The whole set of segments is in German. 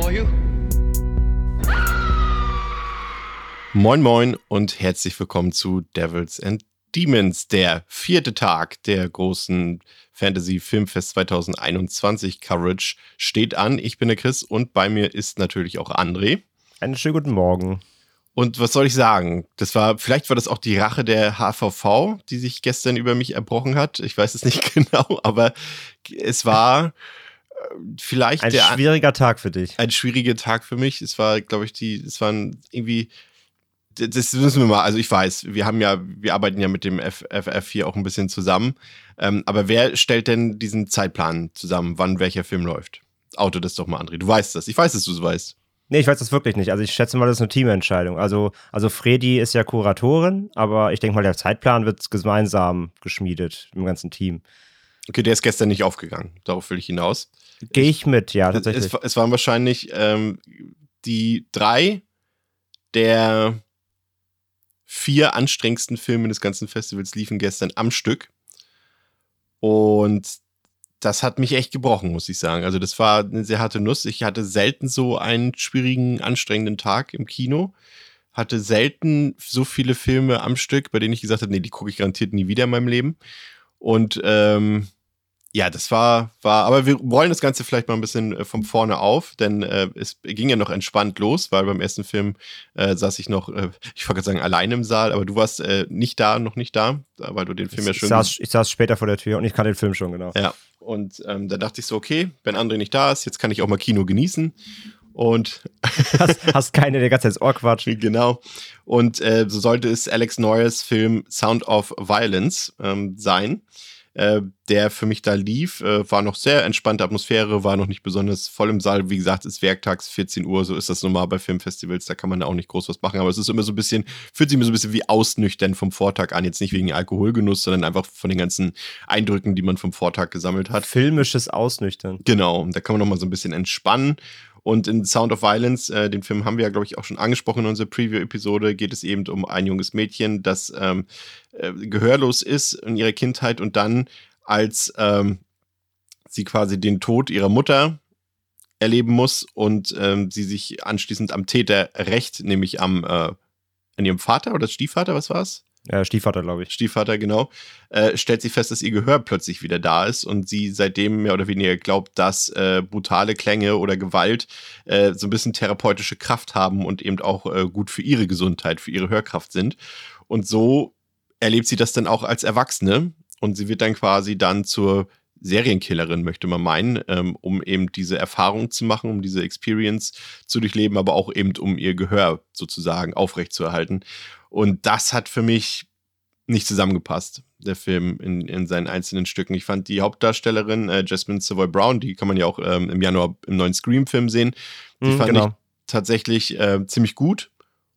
For you. Moin Moin und herzlich willkommen zu Devils and Demons, der vierte Tag der großen Fantasy Filmfest 2021 Coverage steht an. Ich bin der Chris und bei mir ist natürlich auch André. Einen schönen guten Morgen. Und was soll ich sagen? Das war, vielleicht war das auch die Rache der HVV, die sich gestern über mich erbrochen hat. Ich weiß es nicht genau, aber es war vielleicht Ein der schwieriger Tag für dich. ein schwieriger Tag für mich. Es war, glaube ich, die, es waren irgendwie, das müssen wir mal, also ich weiß, wir haben ja, wir arbeiten ja mit dem FF hier auch ein bisschen zusammen. Ähm, aber wer stellt denn diesen Zeitplan zusammen, wann welcher Film läuft? Auto das doch mal, André. Du weißt das. Ich weiß, dass du es weißt. Nee, ich weiß das wirklich nicht. Also ich schätze mal, das ist eine Teamentscheidung. Also, also Fredi ist ja Kuratorin, aber ich denke mal, der Zeitplan wird gemeinsam geschmiedet im ganzen Team. Okay, der ist gestern nicht aufgegangen. Darauf will ich hinaus. Gehe ich mit, ja, tatsächlich. Es, es waren wahrscheinlich ähm, die drei der vier anstrengendsten Filme des ganzen Festivals liefen gestern am Stück. Und das hat mich echt gebrochen, muss ich sagen. Also, das war eine sehr harte Nuss. Ich hatte selten so einen schwierigen, anstrengenden Tag im Kino. Hatte selten so viele Filme am Stück, bei denen ich gesagt habe, nee, die gucke ich garantiert nie wieder in meinem Leben. Und ähm, ja, das war, war, aber wir wollen das Ganze vielleicht mal ein bisschen äh, von vorne auf, denn äh, es ging ja noch entspannt los, weil beim ersten Film äh, saß ich noch, äh, ich wollte gerade sagen, alleine im Saal, aber du warst äh, nicht da, noch nicht da, weil du den Film ja ich, schon. saß, ich saß später vor der Tür und ich kannte den Film schon, genau. Ja, und ähm, da dachte ich so, okay, wenn André nicht da ist, jetzt kann ich auch mal Kino genießen. Und Hast, hast keine der ganze Zeit Ohr quatschen. genau. Und äh, so sollte es Alex Noyes Film Sound of Violence ähm, sein, äh, der für mich da lief. Äh, war noch sehr entspannte Atmosphäre, war noch nicht besonders voll im Saal. Wie gesagt, es ist werktags 14 Uhr, so ist das normal bei Filmfestivals, da kann man da auch nicht groß was machen. Aber es ist immer so ein bisschen, fühlt sich immer so ein bisschen wie ausnüchtern vom Vortag an. Jetzt nicht wegen Alkoholgenuss, sondern einfach von den ganzen Eindrücken, die man vom Vortag gesammelt hat. Filmisches Ausnüchtern. Genau, da kann man noch mal so ein bisschen entspannen. Und in Sound of Violence, äh, den Film haben wir ja, glaube ich, auch schon angesprochen in unserer Preview-Episode, geht es eben um ein junges Mädchen, das ähm, äh, gehörlos ist in ihrer Kindheit und dann, als ähm, sie quasi den Tod ihrer Mutter erleben muss und ähm, sie sich anschließend am Täter rächt, nämlich am äh, an ihrem Vater oder Stiefvater, was war's? Ja, Stiefvater, glaube ich. Stiefvater, genau, äh, stellt sie fest, dass ihr Gehör plötzlich wieder da ist und sie seitdem mehr oder weniger glaubt, dass äh, brutale Klänge oder Gewalt äh, so ein bisschen therapeutische Kraft haben und eben auch äh, gut für ihre Gesundheit, für ihre Hörkraft sind. Und so erlebt sie das dann auch als Erwachsene und sie wird dann quasi dann zur Serienkillerin, möchte man meinen, ähm, um eben diese Erfahrung zu machen, um diese Experience zu durchleben, aber auch eben um ihr Gehör sozusagen aufrechtzuerhalten. Und das hat für mich nicht zusammengepasst, der Film in, in seinen einzelnen Stücken. Ich fand die Hauptdarstellerin, äh, Jasmine Savoy Brown, die kann man ja auch ähm, im Januar im neuen Scream-Film sehen, die Mhm, fand genau. ich tatsächlich äh, ziemlich gut.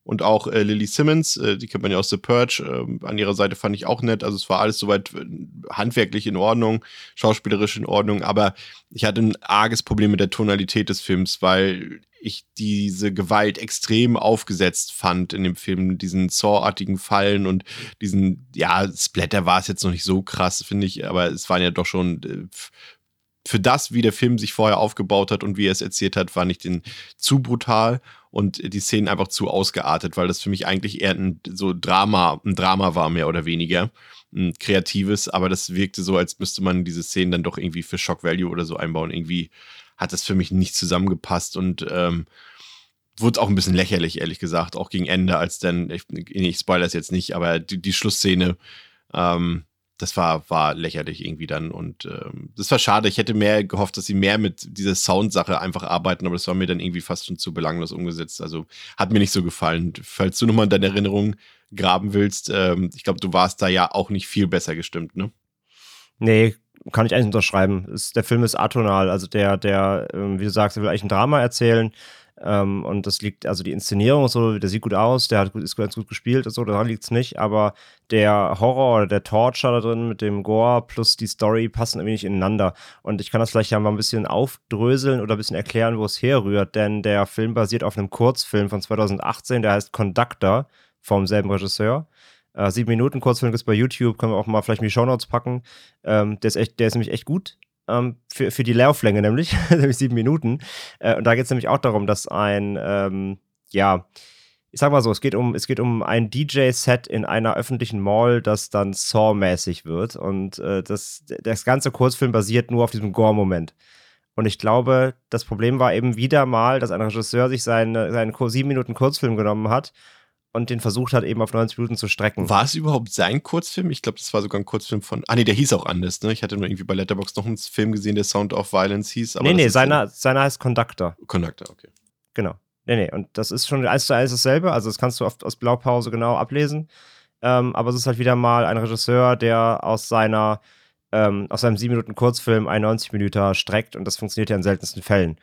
Und auch äh, Lily Simmons, äh, die kennt man ja aus The Purge, äh, an ihrer Seite fand ich auch nett. Also es war alles soweit äh, handwerklich in Ordnung, schauspielerisch in Ordnung, aber ich hatte ein arges Problem mit der Tonalität des Films, weil ich diese Gewalt extrem aufgesetzt fand in dem Film, diesen Saw-artigen Fallen und diesen, ja, Splatter war es jetzt noch nicht so krass, finde ich, aber es waren ja doch schon äh, für das, wie der Film sich vorher aufgebaut hat und wie er es erzählt hat, war nicht den zu brutal und die Szenen einfach zu ausgeartet, weil das für mich eigentlich eher ein so Drama, ein Drama war, mehr oder weniger. Ein kreatives, aber das wirkte so, als müsste man diese Szenen dann doch irgendwie für Shock Value oder so einbauen. Irgendwie hat das für mich nicht zusammengepasst und ähm, wurde auch ein bisschen lächerlich, ehrlich gesagt, auch gegen Ende, als dann, ich, ich spoilere es jetzt nicht, aber die, die Schlussszene, ähm, das war, war lächerlich irgendwie dann. Und ähm, das war schade. Ich hätte mehr gehofft, dass sie mehr mit dieser Soundsache einfach arbeiten, aber das war mir dann irgendwie fast schon zu belanglos umgesetzt. Also hat mir nicht so gefallen. Falls du nochmal in deine Erinnerung graben willst, ähm, ich glaube, du warst da ja auch nicht viel besser gestimmt, ne? Nee, kann ich eigentlich unterschreiben. Ist, der Film ist atonal, also der, der, ähm, wie du sagst, er will eigentlich ein Drama erzählen. Ähm, und das liegt, also die Inszenierung so, der sieht gut aus, der hat, ist ganz gut gespielt und so, daran liegt es nicht, aber der Horror oder der Torture da drin mit dem Gore plus die Story passen irgendwie nicht ineinander. Und ich kann das vielleicht ja mal ein bisschen aufdröseln oder ein bisschen erklären, wo es herrührt, denn der Film basiert auf einem Kurzfilm von 2018, der heißt Conductor vom selben Regisseur. Äh, sieben Minuten Kurzfilm gibt es bei YouTube, können wir auch mal vielleicht in die Shownotes packen. Ähm, der, ist echt, der ist nämlich echt gut. Ähm, für, für die Lauflänge nämlich, nämlich sieben Minuten. Äh, und da geht es nämlich auch darum, dass ein, ähm, ja, ich sag mal so, es geht um, es geht um ein DJ-Set in einer öffentlichen Mall, das dann Saw-mäßig wird. Und äh, das, das ganze Kurzfilm basiert nur auf diesem Gore-Moment. Und ich glaube, das Problem war eben wieder mal, dass ein Regisseur sich seine, seinen sieben Minuten Kurzfilm genommen hat und den versucht hat, eben auf 90 Minuten zu strecken. War es überhaupt sein Kurzfilm? Ich glaube, das war sogar ein Kurzfilm von. Ah, nee, der hieß auch anders, ne? Ich hatte nur irgendwie bei Letterboxd noch einen Film gesehen, der Sound of Violence hieß. Aber nee, nee, seiner, seiner heißt Conductor. Conductor, okay. Genau. Nee, nee, und das ist schon eins zu eins dasselbe. Also, das kannst du oft aus Blaupause genau ablesen. Ähm, aber es ist halt wieder mal ein Regisseur, der aus seiner. Ähm, aus seinem 7 Minuten Kurzfilm 91 Minuten streckt und das funktioniert ja in seltensten Fällen.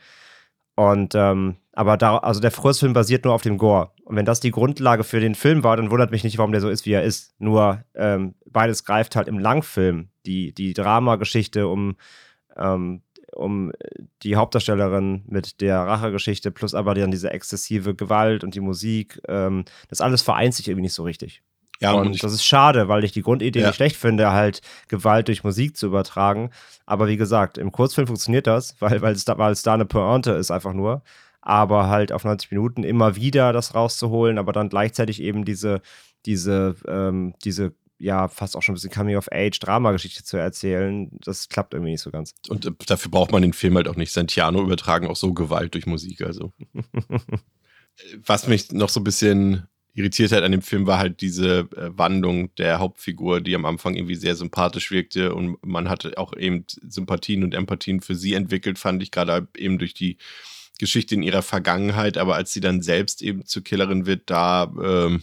Und ähm, aber da, also der Kurzfilm basiert nur auf dem Gore. Und wenn das die Grundlage für den Film war, dann wundert mich nicht, warum der so ist, wie er ist. Nur ähm, beides greift halt im Langfilm die, die Dramageschichte um, ähm, um die Hauptdarstellerin mit der Rachegeschichte, plus aber dann diese exzessive Gewalt und die Musik. Ähm, das alles vereint sich irgendwie nicht so richtig. Ja, und, und das ist schade, weil ich die Grundidee ja. nicht schlecht finde, halt Gewalt durch Musik zu übertragen. Aber wie gesagt, im Kurzfilm funktioniert das, weil, weil, es, da, weil es da eine Pointe ist, einfach nur. Aber halt auf 90 Minuten immer wieder das rauszuholen, aber dann gleichzeitig eben diese, diese, ähm, diese ja, fast auch schon ein bisschen Coming-of-Age-Drama-Geschichte zu erzählen, das klappt irgendwie nicht so ganz. Und äh, dafür braucht man den Film halt auch nicht Santiano übertragen, auch so Gewalt durch Musik, also. Was mich noch so ein bisschen irritiert hat an dem Film, war halt diese äh, Wandlung der Hauptfigur, die am Anfang irgendwie sehr sympathisch wirkte und man hatte auch eben Sympathien und Empathien für sie entwickelt, fand ich gerade eben durch die Geschichte in ihrer Vergangenheit, aber als sie dann selbst eben zur Killerin wird, da, ähm,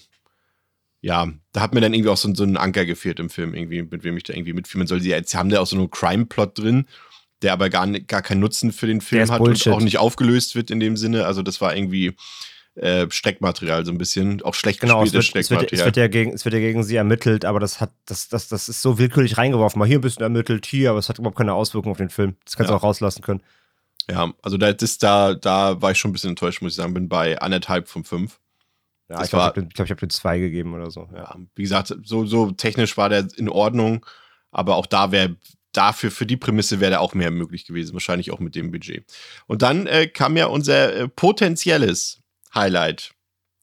ja, da hat mir dann irgendwie auch so, so ein Anker gefehlt im Film, irgendwie, mit wem ich da irgendwie mitfühlen soll. Sie jetzt haben da auch so einen Crime-Plot drin, der aber gar, gar keinen Nutzen für den Film hat Bullshit. und auch nicht aufgelöst wird in dem Sinne. Also das war irgendwie, äh, Steckmaterial so ein bisschen, auch schlecht genau, gespieltes es wird, Steckmaterial. Es wird, ja gegen, es wird ja gegen sie ermittelt, aber das hat, das, das, das ist so willkürlich reingeworfen. Mal hier ein bisschen ermittelt, hier, aber es hat überhaupt keine Auswirkung auf den Film. Das kannst ja. du auch rauslassen können. Ja, also da, das, da, da war ich schon ein bisschen enttäuscht, muss ich sagen. Bin bei anderthalb von fünf. Ja, das ich glaube, ich, glaub, ich habe den zwei gegeben oder so. Ja. ja, wie gesagt, so, so technisch war der in Ordnung, aber auch da wäre dafür, für die Prämisse wäre da auch mehr möglich gewesen, wahrscheinlich auch mit dem Budget. Und dann äh, kam ja unser äh, potenzielles Highlight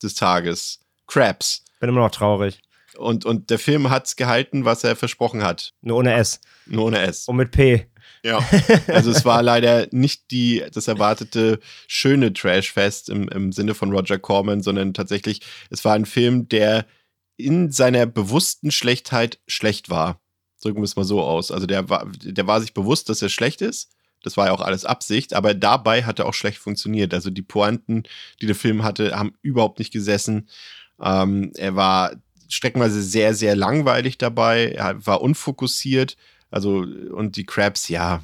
des Tages. Crabs. Bin immer noch traurig. Und, und der Film hat es gehalten, was er versprochen hat. Nur ohne S. Nur ohne S. Und mit P. Ja, also es war leider nicht die, das erwartete schöne Trashfest im, im Sinne von Roger Corman, sondern tatsächlich, es war ein Film, der in seiner bewussten Schlechtheit schlecht war. Drücken wir es mal so aus. Also der war, der war sich bewusst, dass er schlecht ist das war ja auch alles Absicht, aber dabei hat er auch schlecht funktioniert. Also die Pointen, die der Film hatte, haben überhaupt nicht gesessen. Ähm, er war streckenweise sehr, sehr langweilig dabei. Er war unfokussiert. Also, und die Crabs, ja,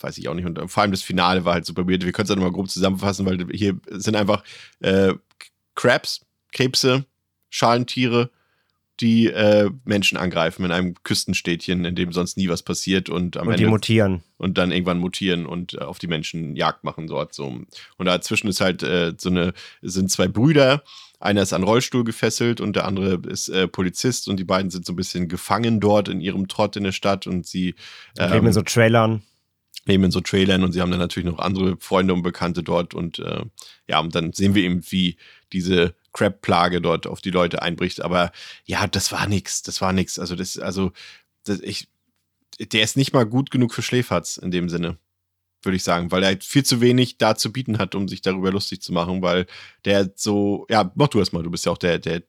weiß ich auch nicht. Und vor allem das Finale war halt super weird. Wir können es ja nochmal grob zusammenfassen, weil hier sind einfach äh, Crabs, Krebse, Schalentiere, die äh, Menschen angreifen in einem Küstenstädtchen, in dem sonst nie was passiert und am und Ende. Die mutieren. Und dann irgendwann mutieren und äh, auf die Menschen Jagd machen dort. So. Und dazwischen ist halt äh, so eine, sind zwei Brüder. Einer ist an Rollstuhl gefesselt und der andere ist äh, Polizist und die beiden sind so ein bisschen gefangen dort in ihrem Trott in der Stadt und sie ähm, leben in so Trailern. Leben in so Trailern und sie haben dann natürlich noch andere Freunde und Bekannte dort und äh, ja, und dann sehen wir eben, wie diese Crab-Plage dort auf die Leute einbricht. Aber ja, das war nix. Das war nix. Also, das, also, das, ich, der ist nicht mal gut genug für Schläferz in dem Sinne, würde ich sagen, weil er viel zu wenig da zu bieten hat, um sich darüber lustig zu machen, weil der so, ja, mach du erst mal, du bist ja auch der, der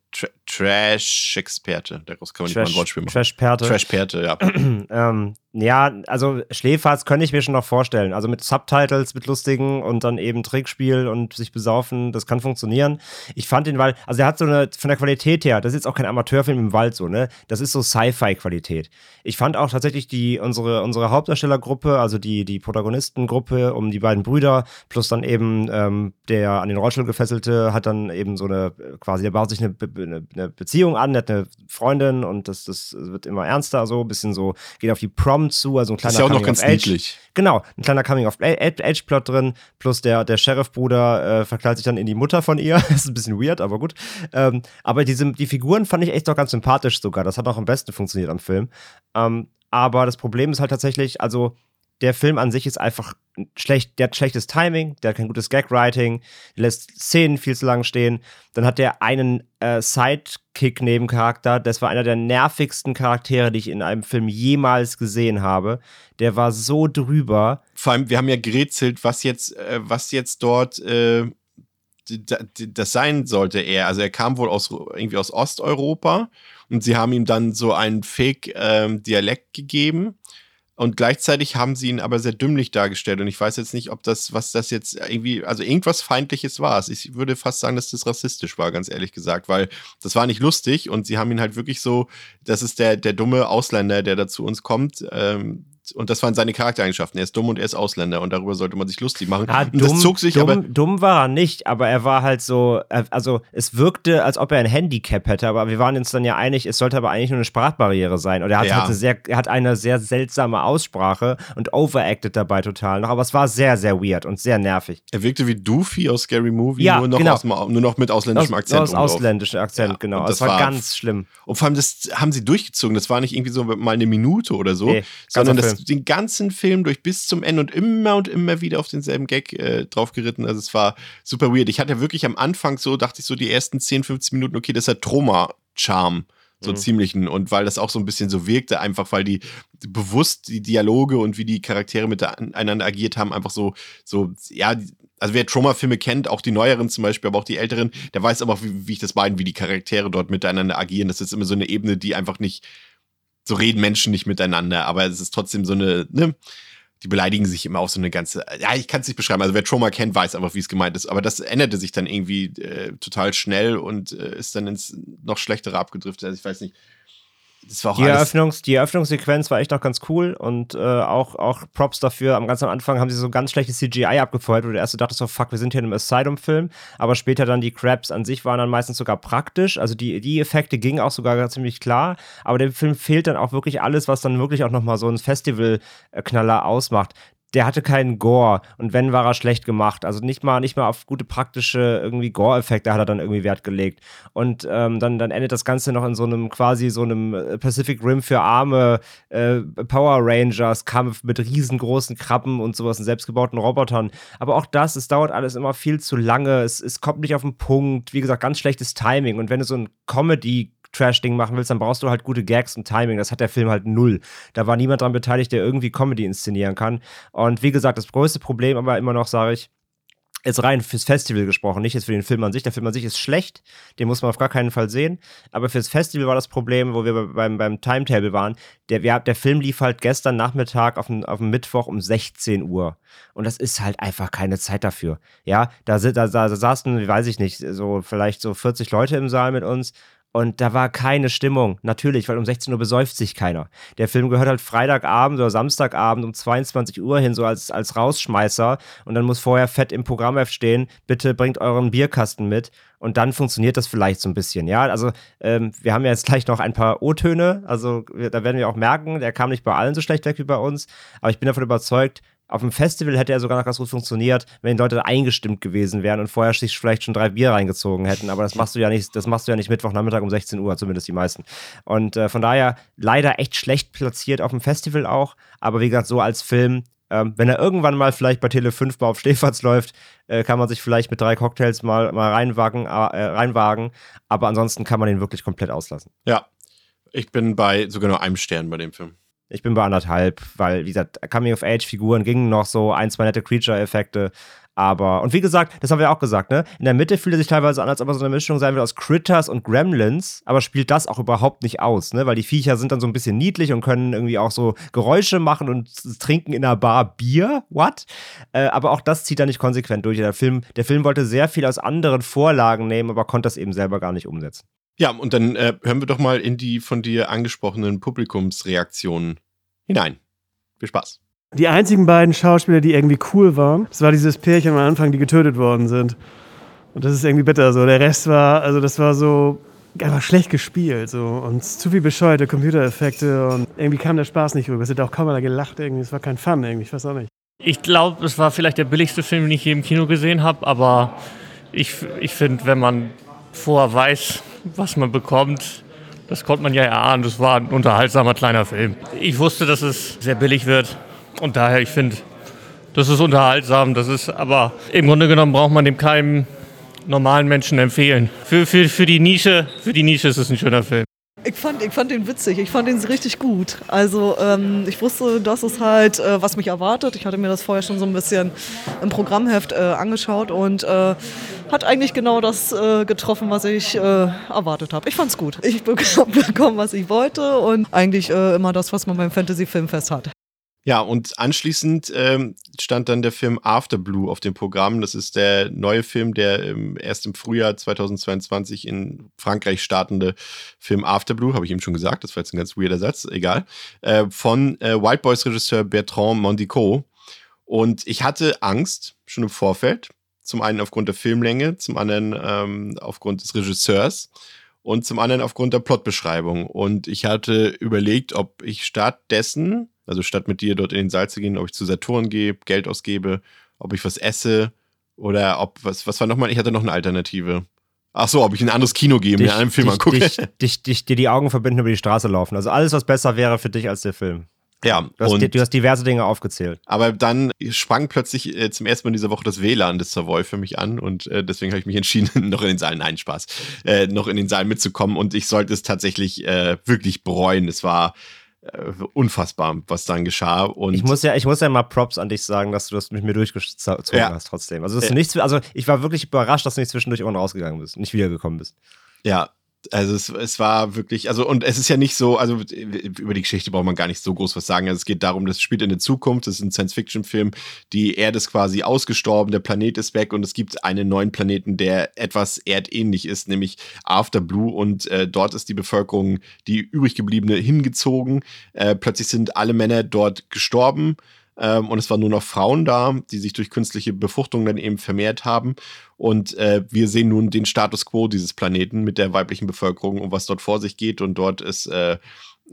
Trash-Experte. Daraus kann man nicht mal ein Wortspiel machen. Trash-Perte. Trash-Perte, ja. ähm, ja, also Schläferz könnte ich mir schon noch vorstellen. Also mit Subtitles, mit lustigen und dann eben Trickspiel und sich besaufen, das kann funktionieren. Ich fand ihn, weil, also er hat so eine, von der Qualität her, das ist jetzt auch kein Amateurfilm im Wald so, ne? Das ist so Sci-Fi-Qualität. Ich fand auch tatsächlich die, unsere, unsere Hauptdarstellergruppe, also die, die Protagonistengruppe um die beiden Brüder, plus dann eben ähm, der an den Rollstuhl gefesselte, hat dann eben so eine, quasi, der baut sich eine, eine, eine Beziehung an, der hat eine Freundin und das, das wird immer ernster, so, ein bisschen so, geht auf die Prom zu, also ein kleiner ist ja auch noch ganz niedlich. Genau, ein kleiner Coming-of-Age-Plot drin, plus der, der Sheriff-Bruder äh, verkleidet sich dann in die Mutter von ihr. das ist ein bisschen weird, aber gut. Ähm, aber diese, die Figuren fand ich echt doch ganz sympathisch sogar. Das hat auch am besten funktioniert am Film. Ähm, aber das Problem ist halt tatsächlich, also der Film an sich ist einfach schlecht, der hat schlechtes Timing, der hat kein gutes Gag-Writing, lässt Szenen viel zu lang stehen. Dann hat der einen äh, Sidekick-Nebencharakter, das war einer der nervigsten Charaktere, die ich in einem Film jemals gesehen habe. Der war so drüber. Vor allem, wir haben ja gerätselt, was jetzt, äh, was jetzt dort äh, das sein sollte er. Also er kam wohl aus irgendwie aus Osteuropa und sie haben ihm dann so einen Fake-Dialekt ähm, gegeben und gleichzeitig haben sie ihn aber sehr dümmlich dargestellt. Und ich weiß jetzt nicht, ob das, was das jetzt irgendwie, also irgendwas Feindliches war. Ich würde fast sagen, dass das rassistisch war, ganz ehrlich gesagt, weil das war nicht lustig und sie haben ihn halt wirklich so, das ist der, der dumme Ausländer, der da zu uns kommt. Ähm, und das waren seine Charaktereigenschaften. Er ist dumm und er ist Ausländer und darüber sollte man sich lustig machen. Ja, dumm, das zog sich dumm, aber. Dumm war er nicht, aber er war halt so, also es wirkte, als ob er ein Handicap hätte, aber wir waren uns dann ja einig, es sollte aber eigentlich nur eine Sprachbarriere sein. Und er hat, ja. halt eine sehr, er hat eine sehr seltsame Aussprache und overacted dabei total noch, aber es war sehr, sehr weird und sehr nervig. Er wirkte wie Doofy aus Scary Movie, ja, nur, noch genau. aus, nur noch mit ausländischem aus, Akzent. Aus ausländischem Akzent, ja, genau. Das, das war, war, ganz schlimm. Und vor allem, das haben sie durchgezogen. Das war nicht irgendwie so mal eine Minute oder so, nee, sondern das, den ganzen Film durch bis zum Ende und immer und immer wieder auf denselben Gag äh, draufgeritten. Also es war super weird. Ich hatte wirklich am Anfang so, dachte ich so, die ersten 10, 15 Minuten, okay, das hat Troma-Charme so mhm. ziemlichen und weil das auch so ein bisschen so wirkte, einfach weil die bewusst die Dialoge und wie die Charaktere miteinander agiert haben, einfach so, so, ja, also wer Trauma-Filme kennt, auch die neueren zum Beispiel, aber auch die älteren, der weiß aber auch, wie, wie ich das meine, wie die Charaktere dort miteinander agieren. Das ist immer so eine Ebene, die einfach nicht, so reden Menschen nicht miteinander, aber es ist trotzdem so eine, ne, die beleidigen sich immer auf so eine ganze, ja, ich kann es nicht beschreiben. Also wer Trauma kennt, weiß einfach, wie es gemeint ist. Aber das änderte sich dann irgendwie äh, total schnell und äh, ist dann ins noch schlechtere abgedriftet. Also ich weiß nicht, das war auch die, Eröffnungs-, die Eröffnungssequenz war echt noch ganz cool und äh, auch, auch Props dafür. Am ganz am Anfang haben sie so ganz schlechtes CGI abgefeuert, wo du erst so dachtest, so fuck, wir sind hier in einem Asylum-Film. Aber später dann die Crabs an sich waren dann meistens sogar praktisch. Also die, die Effekte gingen auch sogar ziemlich klar. Aber dem Film fehlt dann auch wirklich alles, was dann wirklich auch nochmal so ein Festival-Knaller ausmacht der hatte keinen Gore und wenn war er schlecht gemacht. Also nicht mal, nicht mal auf gute praktische irgendwie Gore-Effekte hat er dann irgendwie Wert gelegt. Und ähm, dann, dann endet das Ganze noch in so einem quasi so einem äh, Pacific Rim für arme äh, Power Rangers Kampf mit riesengroßen Krabben und sowas und selbstgebauten Robotern. Aber auch das, es dauert alles immer viel zu lange. Es, es kommt nicht auf den Punkt. Wie gesagt, ganz schlechtes Timing. Und wenn du so ein Comedy Trash-Ding machen willst, dann brauchst du halt gute Gags und Timing. Das hat der Film halt null. Da war niemand dran beteiligt, der irgendwie Comedy inszenieren kann. Und wie gesagt, das größte Problem aber immer noch, sage ich, jetzt rein fürs Festival gesprochen, nicht jetzt für den Film an sich. Der Film an sich ist schlecht, den muss man auf gar keinen Fall sehen. Aber fürs Festival war das Problem, wo wir beim, beim Timetable waren, der, wir, der Film lief halt gestern Nachmittag auf dem, auf Mittwoch um 16 Uhr. Und das ist halt einfach keine Zeit dafür. Ja, da, da, da, da saßen, weiß ich nicht, so vielleicht so 40 Leute im Saal mit uns und da war keine Stimmung. Natürlich, weil um 16 Uhr besäuft sich keiner. Der Film gehört halt Freitagabend oder Samstagabend um 22 Uhr hin, so als, als Rausschmeißer. Und dann muss vorher fett im Programm stehen, bitte bringt euren Bierkasten mit. Und dann funktioniert das vielleicht so ein bisschen. Ja, also ähm, wir haben ja jetzt gleich noch ein paar O-Töne. Also da werden wir auch merken, der kam nicht bei allen so schlecht weg wie bei uns. Aber ich bin davon überzeugt, auf dem Festival hätte er sogar noch ganz gut funktioniert, wenn die Leute eingestimmt gewesen wären und vorher sich vielleicht schon drei Bier reingezogen hätten. Aber das machst du ja nicht, das machst du ja nicht Mittwochnachmittag um 16 Uhr, zumindest die meisten. Und äh, von daher leider echt schlecht platziert auf dem Festival auch. Aber wie gesagt, so als Film, ähm, wenn er irgendwann mal vielleicht bei Tele 5 mal auf Stehfatz läuft, äh, kann man sich vielleicht mit drei Cocktails mal, mal reinwagen, äh, reinwagen. Aber ansonsten kann man den wirklich komplett auslassen. Ja, ich bin bei sogar nur einem Stern bei dem Film. Ich bin bei anderthalb, weil, wie gesagt, Coming-of-Age-Figuren gingen noch so, ein, zwei nette Creature-Effekte. Aber, und wie gesagt, das haben wir auch gesagt, ne? In der Mitte fühlt er sich teilweise an, als ob er so eine Mischung sein will aus Critters und Gremlins, aber spielt das auch überhaupt nicht aus, ne? Weil die Viecher sind dann so ein bisschen niedlich und können irgendwie auch so Geräusche machen und trinken in einer Bar Bier. What? Äh, aber auch das zieht er nicht konsequent durch. Der Film, der Film wollte sehr viel aus anderen Vorlagen nehmen, aber konnte das eben selber gar nicht umsetzen. Ja, und dann äh, hören wir doch mal in die von dir angesprochenen Publikumsreaktionen hinein. Viel Spaß. Die einzigen beiden Schauspieler, die irgendwie cool waren, das war dieses Pärchen am Anfang, die getötet worden sind. Und das ist irgendwie bitter so. Der Rest war, also das war so einfach schlecht gespielt so und zu viel bescheuerte Computereffekte und irgendwie kam der Spaß nicht rüber. Es hat auch kaum einer gelacht irgendwie. Es war kein Fun irgendwie, ich weiß auch nicht. Ich glaube, es war vielleicht der billigste Film, den ich je im Kino gesehen habe, aber ich, ich finde, wenn man vorher weiß, was man bekommt, das konnte man ja erahnen. Das war ein unterhaltsamer kleiner Film. Ich wusste, dass es sehr billig wird und daher, ich finde, das ist unterhaltsam. Das ist, aber im Grunde genommen braucht man dem keinem normalen Menschen empfehlen. Für, für, für, die Nische, für die Nische ist es ein schöner Film. Ich fand, ich fand den witzig, ich fand den richtig gut. Also ähm, ich wusste, dass es halt, äh, was mich erwartet. Ich hatte mir das vorher schon so ein bisschen im Programmheft äh, angeschaut und äh, hat eigentlich genau das äh, getroffen, was ich äh, erwartet habe. Ich fand's gut. Ich bekomme, was ich wollte und eigentlich äh, immer das, was man beim Fantasy-Filmfest hat. Ja, und anschließend ähm, stand dann der Film After Blue auf dem Programm. Das ist der neue Film, der ähm, erst im Frühjahr 2022 in Frankreich startende Film After Blue, habe ich eben schon gesagt, das war jetzt ein ganz weirder Satz, egal, äh, von äh, White Boys Regisseur Bertrand Mondicot. Und ich hatte Angst, schon im Vorfeld, zum einen aufgrund der Filmlänge, zum anderen ähm, aufgrund des Regisseurs und zum anderen aufgrund der Plotbeschreibung. Und ich hatte überlegt, ob ich stattdessen also statt mit dir dort in den Saal zu gehen, ob ich zu Saturn gehe, Geld ausgebe, ob ich was esse oder ob, was, was war nochmal? Ich hatte noch eine Alternative. Ach so, ob ich in ein anderes Kino gehe, mir einen Film dich, angucke. Dich, dich, dich, dir die Augen verbinden, über die Straße laufen. Also alles, was besser wäre für dich als der Film. Ja, du hast, und, du hast diverse Dinge aufgezählt. Aber dann sprang plötzlich äh, zum ersten Mal in dieser Woche das WLAN des Savoy für mich an und äh, deswegen habe ich mich entschieden, noch in den Saal, nein, Spaß, äh, noch in den Saal mitzukommen und ich sollte es tatsächlich äh, wirklich bereuen. Es war unfassbar, was dann geschah. Und ich muss ja, ich muss ja mal Props an dich sagen, dass du das mit mir durchgezogen ja. hast trotzdem. Also, dass du nichts, also ich war wirklich überrascht, dass du nicht zwischendurch irgendwann rausgegangen bist, nicht wiedergekommen bist. Ja, also es, es war wirklich, also und es ist ja nicht so, also über die Geschichte braucht man gar nicht so groß was sagen. Also es geht darum, das spielt in der Zukunft, das ist ein Science-Fiction-Film, die Erde ist quasi ausgestorben, der Planet ist weg und es gibt einen neuen Planeten, der etwas erdähnlich ist, nämlich After Blue und äh, dort ist die Bevölkerung, die übrig gebliebene, hingezogen. Äh, plötzlich sind alle Männer dort gestorben ähm, und es waren nur noch Frauen da, die sich durch künstliche Befruchtung dann eben vermehrt haben. Und äh, wir sehen nun den Status quo dieses Planeten mit der weiblichen Bevölkerung und was dort vor sich geht. Und dort ist äh,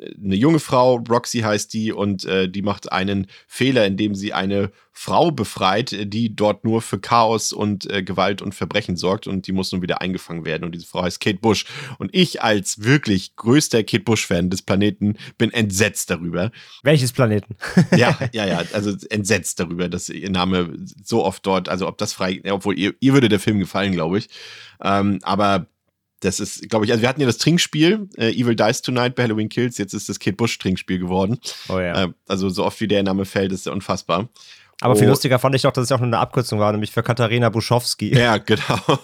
eine junge Frau, Roxy heißt die, und äh, die macht einen Fehler, indem sie eine Frau befreit, die dort nur für Chaos und äh, Gewalt und Verbrechen sorgt und die muss nun wieder eingefangen werden. Und diese Frau heißt Kate Bush. Und ich als wirklich größter Kate Bush-Fan des Planeten bin entsetzt darüber. Welches Planeten? ja, ja, ja, also entsetzt darüber, dass ihr Name so oft dort, also ob das frei, obwohl ihr, ihr würde der Film gefallen, glaube ich. Ähm, aber das ist, glaube ich, also wir hatten ja das Trinkspiel, äh, Evil Dies Tonight bei Halloween Kills, jetzt ist das Kate Bush Trinkspiel geworden. Oh ja. Äh, also so oft wie der Name fällt, ist er unfassbar. Aber viel oh. lustiger fand ich doch, dass es auch nur eine Abkürzung war, nämlich für Katharina Buschowski. Ja, genau.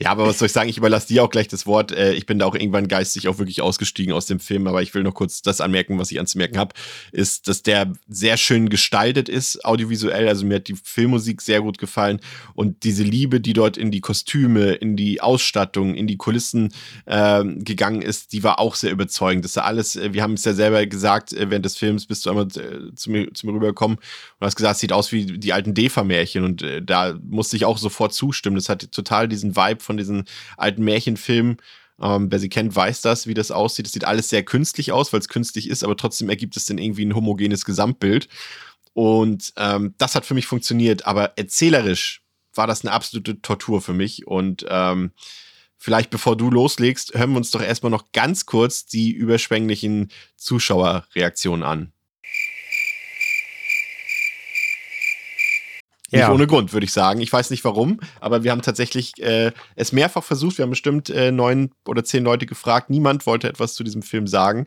ja, aber was soll ich sagen? Ich überlasse dir auch gleich das Wort. Äh, ich bin da auch irgendwann geistig auch wirklich ausgestiegen aus dem Film, aber ich will noch kurz das anmerken, was ich anzumerken habe, ist, dass der sehr schön gestaltet ist, audiovisuell. Also mir hat die Filmmusik sehr gut gefallen und diese Liebe, die dort in die Kostüme, in die Ausstattung, in die Kulissen äh, gegangen ist, die war auch sehr überzeugend. Das ist alles, äh, wir haben es ja selber gesagt, äh, während des Films bist du einmal zu mir, zu mir rübergekommen Du hast gesagt, es sieht aus wie die alten Defa-Märchen und äh, da musste ich auch sofort zustimmen. Das hat total diesen Vibe von diesen alten Märchenfilmen. Ähm, wer sie kennt, weiß das, wie das aussieht. Es sieht alles sehr künstlich aus, weil es künstlich ist, aber trotzdem ergibt es dann irgendwie ein homogenes Gesamtbild. Und ähm, das hat für mich funktioniert, aber erzählerisch war das eine absolute Tortur für mich. Und ähm, vielleicht bevor du loslegst, hören wir uns doch erstmal noch ganz kurz die überschwänglichen Zuschauerreaktionen an. Nicht ohne Grund, würde ich sagen. Ich weiß nicht warum, aber wir haben tatsächlich äh, es mehrfach versucht. Wir haben bestimmt äh, neun oder zehn Leute gefragt. Niemand wollte etwas zu diesem Film sagen.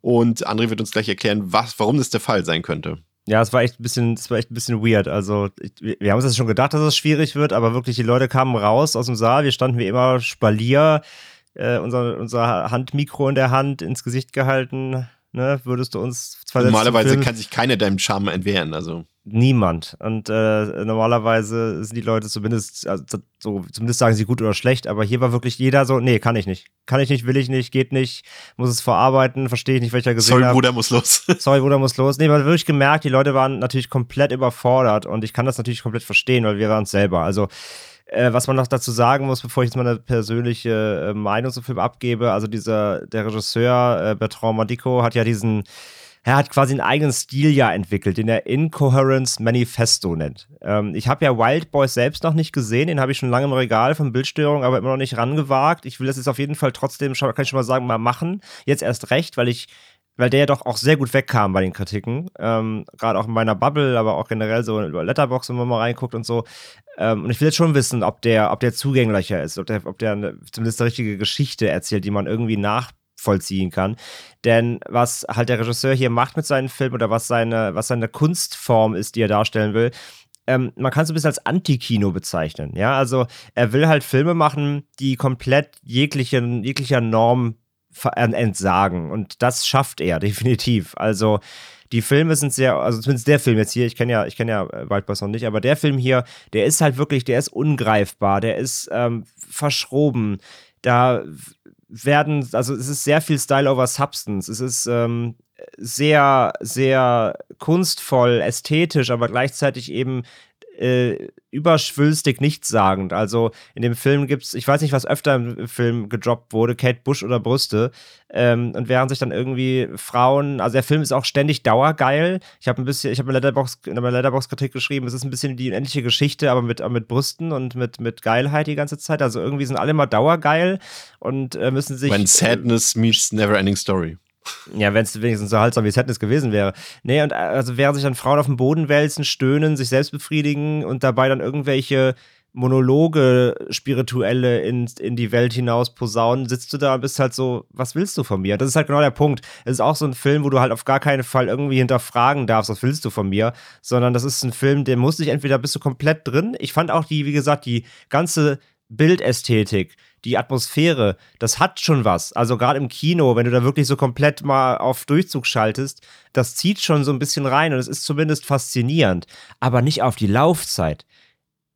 Und André wird uns gleich erklären, was, warum das der Fall sein könnte. Ja, es war echt ein bisschen, es war echt ein bisschen weird. Also, ich, wir haben uns das schon gedacht, dass es schwierig wird, aber wirklich, die Leute kamen raus aus dem Saal, wir standen wie immer Spalier, äh, unser, unser Handmikro in der Hand ins Gesicht gehalten, ne, würdest du uns zwei Normalerweise kann sich keiner deinem Charme entwehren, also. Niemand. Und äh, normalerweise sind die Leute zumindest, also, so, zumindest sagen sie gut oder schlecht, aber hier war wirklich jeder so, nee, kann ich nicht. Kann ich nicht, will ich nicht, geht nicht, muss es verarbeiten, verstehe ich nicht, welcher gesehen Sorry, hab. Bruder, muss los. Sorry, Bruder, muss los. Nee, man hat wirklich gemerkt, die Leute waren natürlich komplett überfordert und ich kann das natürlich komplett verstehen, weil wir waren es selber. Also äh, was man noch dazu sagen muss, bevor ich jetzt meine persönliche äh, Meinung zum Film abgebe, also dieser, der Regisseur äh, Bertrand Madico hat ja diesen, er hat quasi einen eigenen Stil ja entwickelt, den er Incoherence Manifesto nennt. Ähm, ich habe ja Wild Boys selbst noch nicht gesehen, den habe ich schon lange im Regal von Bildstörung, aber immer noch nicht rangewagt. Ich will das jetzt auf jeden Fall trotzdem, kann ich schon mal sagen, mal machen. Jetzt erst recht, weil ich weil der ja doch auch sehr gut wegkam bei den Kritiken. Ähm, Gerade auch in meiner Bubble, aber auch generell so über Letterbox, wenn man mal reinguckt und so. Ähm, und ich will jetzt schon wissen, ob der, ob der zugänglicher ist, ob der, ob der eine, zumindest eine richtige Geschichte erzählt, die man irgendwie nachvollziehen kann. Denn was halt der Regisseur hier macht mit seinen Filmen oder was seine, was seine Kunstform ist, die er darstellen will, ähm, man kann es ein bisschen als Anti-Kino bezeichnen. Ja, also er will halt Filme machen, die komplett jeglichen, jeglicher Norm entsagen. Und das schafft er definitiv. Also die Filme sind sehr, also zumindest der Film jetzt hier, ich kenne ja, ich kenne ja äh, Wildboys noch nicht, aber der Film hier, der ist halt wirklich, der ist ungreifbar, der ist ähm, verschroben. Da werden, also es ist sehr viel Style over Substance. Es ist ähm, sehr, sehr kunstvoll, ästhetisch, aber gleichzeitig eben äh, überschwülstig nichtssagend. Also in dem Film gibt es, ich weiß nicht, was öfter im Film gedroppt wurde, Kate Bush oder Brüste. Ähm, und während sich dann irgendwie Frauen, also der Film ist auch ständig dauergeil. Ich habe ein bisschen, ich habe in Letterbox, in meiner Letterbox-Kritik geschrieben, es ist ein bisschen die unendliche Geschichte, aber mit, mit Brüsten und mit, mit Geilheit die ganze Zeit. Also irgendwie sind alle mal dauergeil und äh, müssen sich. When sadness meets never ending story. Ja, wenn es wenigstens so haltsam wie Sadness gewesen wäre. Nee, und äh, also während sich dann Frauen auf dem Boden wälzen, stöhnen, sich selbst befriedigen und dabei dann irgendwelche Monologe, spirituelle in, in die Welt hinaus posaunen, sitzt du da und bist halt so, was willst du von mir? Das ist halt genau der Punkt. Es ist auch so ein Film, wo du halt auf gar keinen Fall irgendwie hinterfragen darfst, was willst du von mir, sondern das ist ein Film, der muss dich entweder bist du komplett drin. Ich fand auch die, wie gesagt, die ganze Bildästhetik, die Atmosphäre, das hat schon was. Also gerade im Kino, wenn du da wirklich so komplett mal auf Durchzug schaltest, das zieht schon so ein bisschen rein und es ist zumindest faszinierend, aber nicht auf die Laufzeit.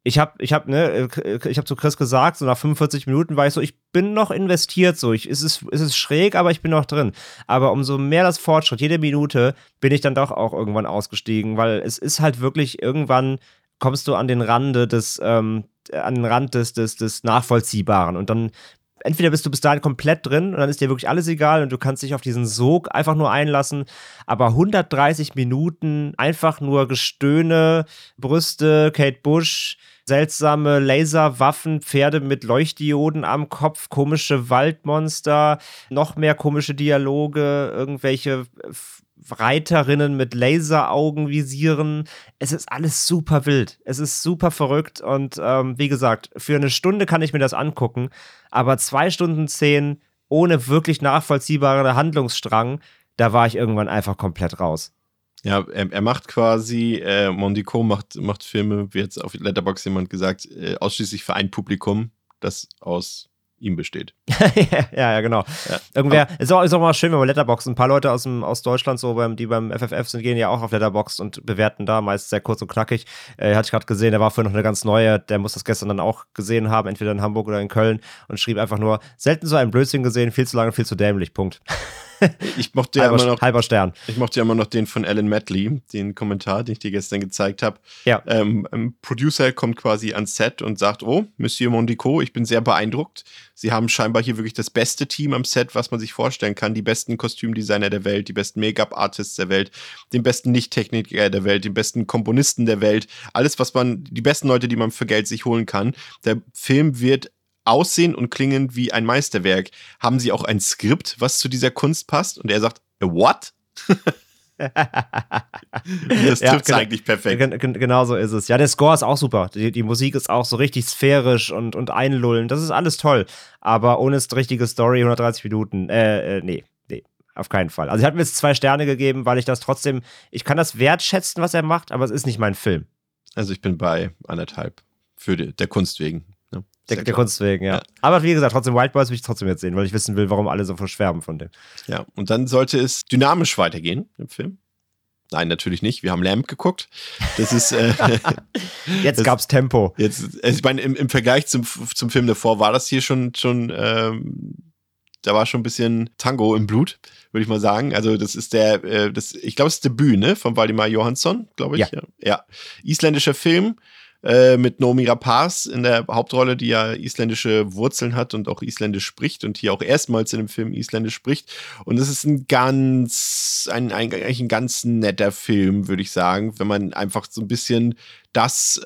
Ich habe ich hab, ne, ich hab zu Chris gesagt, so nach 45 Minuten war ich so, ich bin noch investiert, so, ich, es, ist, es ist schräg, aber ich bin noch drin. Aber umso mehr das Fortschritt, jede Minute, bin ich dann doch auch irgendwann ausgestiegen, weil es ist halt wirklich irgendwann kommst du an den Rande des, ähm, an den Rand des, des, des Nachvollziehbaren. Und dann entweder bist du bis dahin komplett drin und dann ist dir wirklich alles egal und du kannst dich auf diesen Sog einfach nur einlassen. Aber 130 Minuten einfach nur Gestöhne, Brüste, Kate Bush, seltsame Laserwaffen, Pferde mit Leuchtdioden am Kopf, komische Waldmonster, noch mehr komische Dialoge, irgendwelche Reiterinnen mit Laseraugenvisieren. Es ist alles super wild. Es ist super verrückt. Und ähm, wie gesagt, für eine Stunde kann ich mir das angucken. Aber zwei Stunden zehn ohne wirklich nachvollziehbaren Handlungsstrang, da war ich irgendwann einfach komplett raus. Ja, er, er macht quasi, äh, Mondico macht, macht Filme, wie jetzt auf Letterbox jemand gesagt, äh, ausschließlich für ein Publikum, das aus ihm besteht. ja, ja, genau. Ja. Irgendwer, ist auch, ist auch mal schön, wenn man Letterboxd, ein paar Leute aus, dem, aus Deutschland, so beim, die beim FFF sind, gehen ja auch auf Letterboxd und bewerten da meist sehr kurz und knackig. Äh, hatte ich gerade gesehen, der war vorhin noch eine ganz neue, der muss das gestern dann auch gesehen haben, entweder in Hamburg oder in Köln und schrieb einfach nur, selten so ein Blödsinn gesehen, viel zu lange, viel zu dämlich, Punkt. Ich mochte ja halber, immer noch, halber Stern. Ich mochte ja immer noch den von Alan Medley, den Kommentar, den ich dir gestern gezeigt habe. Ja. Ähm, ein Producer kommt quasi ans Set und sagt: Oh, Monsieur Mondico, ich bin sehr beeindruckt. Sie haben scheinbar hier wirklich das beste Team am Set, was man sich vorstellen kann. Die besten Kostümdesigner der Welt, die besten Make-up-Artists der Welt, den besten Nicht-Techniker der Welt, den besten Komponisten der Welt. Alles, was man, die besten Leute, die man für Geld sich holen kann. Der Film wird aussehen und klingen wie ein Meisterwerk. Haben sie auch ein Skript, was zu dieser Kunst passt? Und er sagt, what? das ja, trifft eigentlich perfekt. Genau so ist es. Ja, der Score ist auch super. Die, die, Musik ist auch so richtig sphärisch und, und einlullend. Das ist alles toll. Aber ohne richtige Story, 130 Minuten. Äh, äh, nee, nee. auf keinen Fall. Also ich habe mir jetzt zwei Sterne gegeben, weil ich das trotzdem, ich kann das wertschätzen, was er macht, aber es ist nicht mein Film. Also ich bin bei anderthalb. Für die, der Kunst wegen. Ne? Der, der Kunst wegen, ja. ja. Aber wie gesagt, trotzdem White Boys will ich trotzdem jetzt sehen, weil ich wissen will, warum alle so verschwärmen von dem. Ja, und dann sollte es dynamisch weitergehen im Film. Nein, natürlich nicht. Wir haben Lamp geguckt. Das ist. Äh, jetzt gab es Tempo. Jetzt, also ich meine, im, im Vergleich zum, zum Film davor war das hier schon, schon ähm, da war schon ein bisschen Tango im Blut, würde ich mal sagen. Also, das ist der, äh, das, ich glaube, es ist Debüt, ne, von Waldemar Johansson, glaube ich. Ja. ja. Isländischer Film äh, mit Nomi Rapaz in der Hauptrolle, die ja isländische Wurzeln hat und auch isländisch spricht und hier auch erstmals in dem Film isländisch spricht. Und es ist ein ganz, ein, ein, eigentlich ein ganz netter Film, würde ich sagen, wenn man einfach so ein bisschen das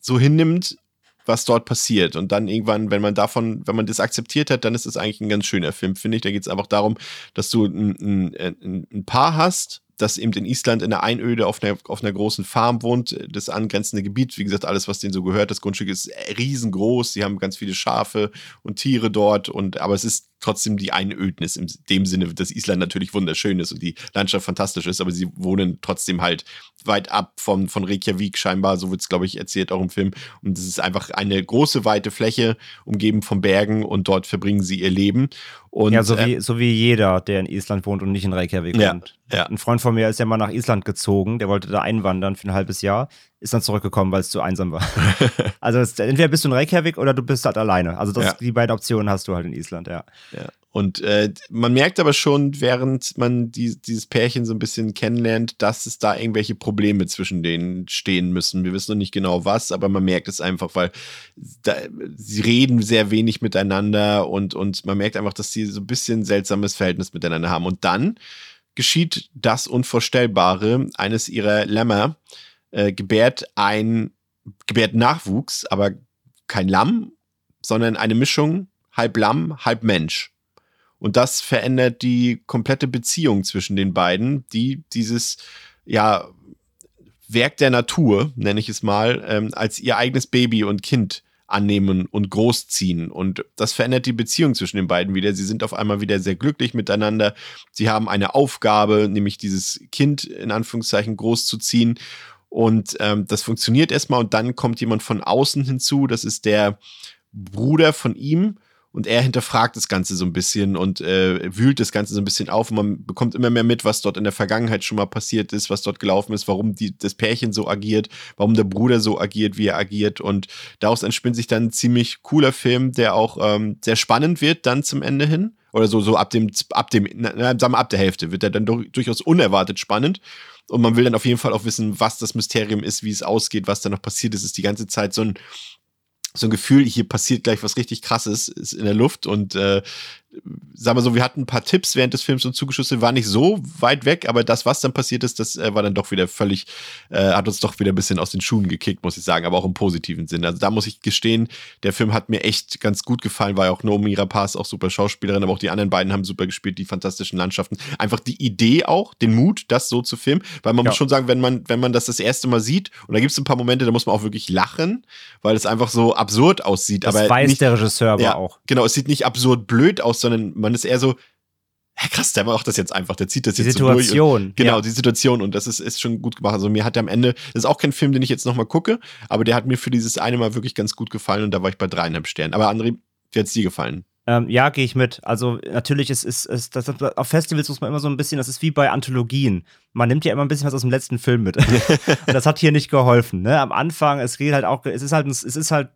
so hinnimmt, was dort passiert. Und dann irgendwann, wenn man davon, wenn man das akzeptiert hat, dann ist es eigentlich ein ganz schöner Film, finde ich. Da geht es einfach darum, dass du ein, ein, ein Paar hast, das eben in Island in der Einöde auf einer, auf einer großen Farm wohnt, das angrenzende Gebiet, wie gesagt, alles, was denen so gehört, das Grundstück ist riesengroß, sie haben ganz viele Schafe und Tiere dort und aber es ist trotzdem die Einödnis in dem Sinne, dass Island natürlich wunderschön ist und die Landschaft fantastisch ist, aber sie wohnen trotzdem halt weit ab von, von Reykjavik scheinbar, so wird es, glaube ich, erzählt auch im Film. Und es ist einfach eine große, weite Fläche, umgeben von Bergen und dort verbringen sie ihr Leben. Und, ja, so wie, äh, so wie jeder, der in Island wohnt und nicht in Reykjavik ja, wohnt. Ja. Ein Freund von mir ist ja mal nach Island gezogen, der wollte da einwandern für ein halbes Jahr, ist dann zurückgekommen, weil es zu einsam war. also es, entweder bist du in Reykjavik oder du bist halt alleine. Also das, Ja. die beiden Optionen hast du halt in Island, ja. Ja. Und äh, man merkt aber schon, während man die, dieses Pärchen so ein bisschen kennenlernt, dass es da irgendwelche Probleme zwischen denen stehen müssen. Wir wissen noch nicht genau was, aber man merkt es einfach, weil da, sie reden sehr wenig miteinander und, und man merkt einfach, dass sie so ein bisschen seltsames Verhältnis miteinander haben. Und dann geschieht das Unvorstellbare. Eines ihrer Lämmer äh, gebärt ein, gebärt Nachwuchs, aber kein Lamm, sondern eine Mischung halb Lamm, halb Mensch. Und das verändert die komplette Beziehung zwischen den beiden, die dieses, ja, Werk der Natur, nenne ich es mal, ähm, als ihr eigenes Baby und Kind annehmen und großziehen. Und das verändert die Beziehung zwischen den beiden wieder. Sie sind auf einmal wieder sehr glücklich miteinander. Sie haben eine Aufgabe, nämlich dieses Kind in Anführungszeichen großzuziehen. Und ähm, das funktioniert erstmal und dann kommt jemand von außen hinzu. Das ist der Bruder von ihm. Und er hinterfragt das Ganze so ein bisschen und äh, wühlt das Ganze so ein bisschen auf. Und man bekommt immer mehr mit, was dort in der Vergangenheit schon mal passiert ist, was dort gelaufen ist, warum die, das Pärchen so agiert, warum der Bruder so agiert, wie er agiert. Und daraus entspinnt sich dann ein ziemlich cooler Film, der auch ähm, sehr spannend wird dann zum Ende hin. Oder so, so ab dem, ab dem, na, sagen wir ab der Hälfte wird er dann durch, durchaus unerwartet spannend. Und man will dann auf jeden Fall auch wissen, was das Mysterium ist, wie es ausgeht, was da noch passiert ist. Ist die ganze Zeit so ein, so ein Gefühl, hier passiert gleich was richtig krasses, ist in der Luft und äh, sagen wir so, wir hatten ein paar Tipps während des Films und zugeschüsse, war nicht so weit weg, aber das, was dann passiert ist, das äh, war dann doch wieder völlig, äh, hat uns doch wieder ein bisschen aus den Schuhen gekickt, muss ich sagen, aber auch im positiven Sinn. Also da muss ich gestehen, der Film hat mir echt ganz gut gefallen, war ja auch Naomi Rapaz auch super Schauspielerin, aber auch die anderen beiden haben super gespielt, die fantastischen Landschaften. Einfach die Idee auch, den Mut, das so zu filmen, weil man Ja. muss schon sagen, wenn man, wenn man das das erste Mal sieht, und da gibt es ein paar Momente, da muss man auch wirklich lachen, weil es einfach so absurd aussieht, Das aber weiß nicht, der Regisseur aber ja, auch. Genau, es sieht nicht absurd blöd aus, sondern man ist eher so, hä, krass, der macht das jetzt einfach, der zieht das Die jetzt so durch. Und, Situation. genau, ja. die Situation und das ist, ist schon gut gemacht. Also mir hat der am Ende, das ist auch kein Film, den ich jetzt nochmal gucke, aber der hat mir für dieses eine Mal wirklich ganz gut gefallen und da war ich bei dreieinhalb Sternen. Aber André, wie hat's dir gefallen? Ähm, ja, gehe ich mit. Also natürlich ist, ist, ist das, auf Festivals muss man immer so ein bisschen, das ist wie bei Anthologien. Man nimmt ja immer ein bisschen was aus dem letzten Film mit. und das hat hier nicht geholfen. Ne? Am Anfang, es geht halt auch, es ist halt, es ist halt,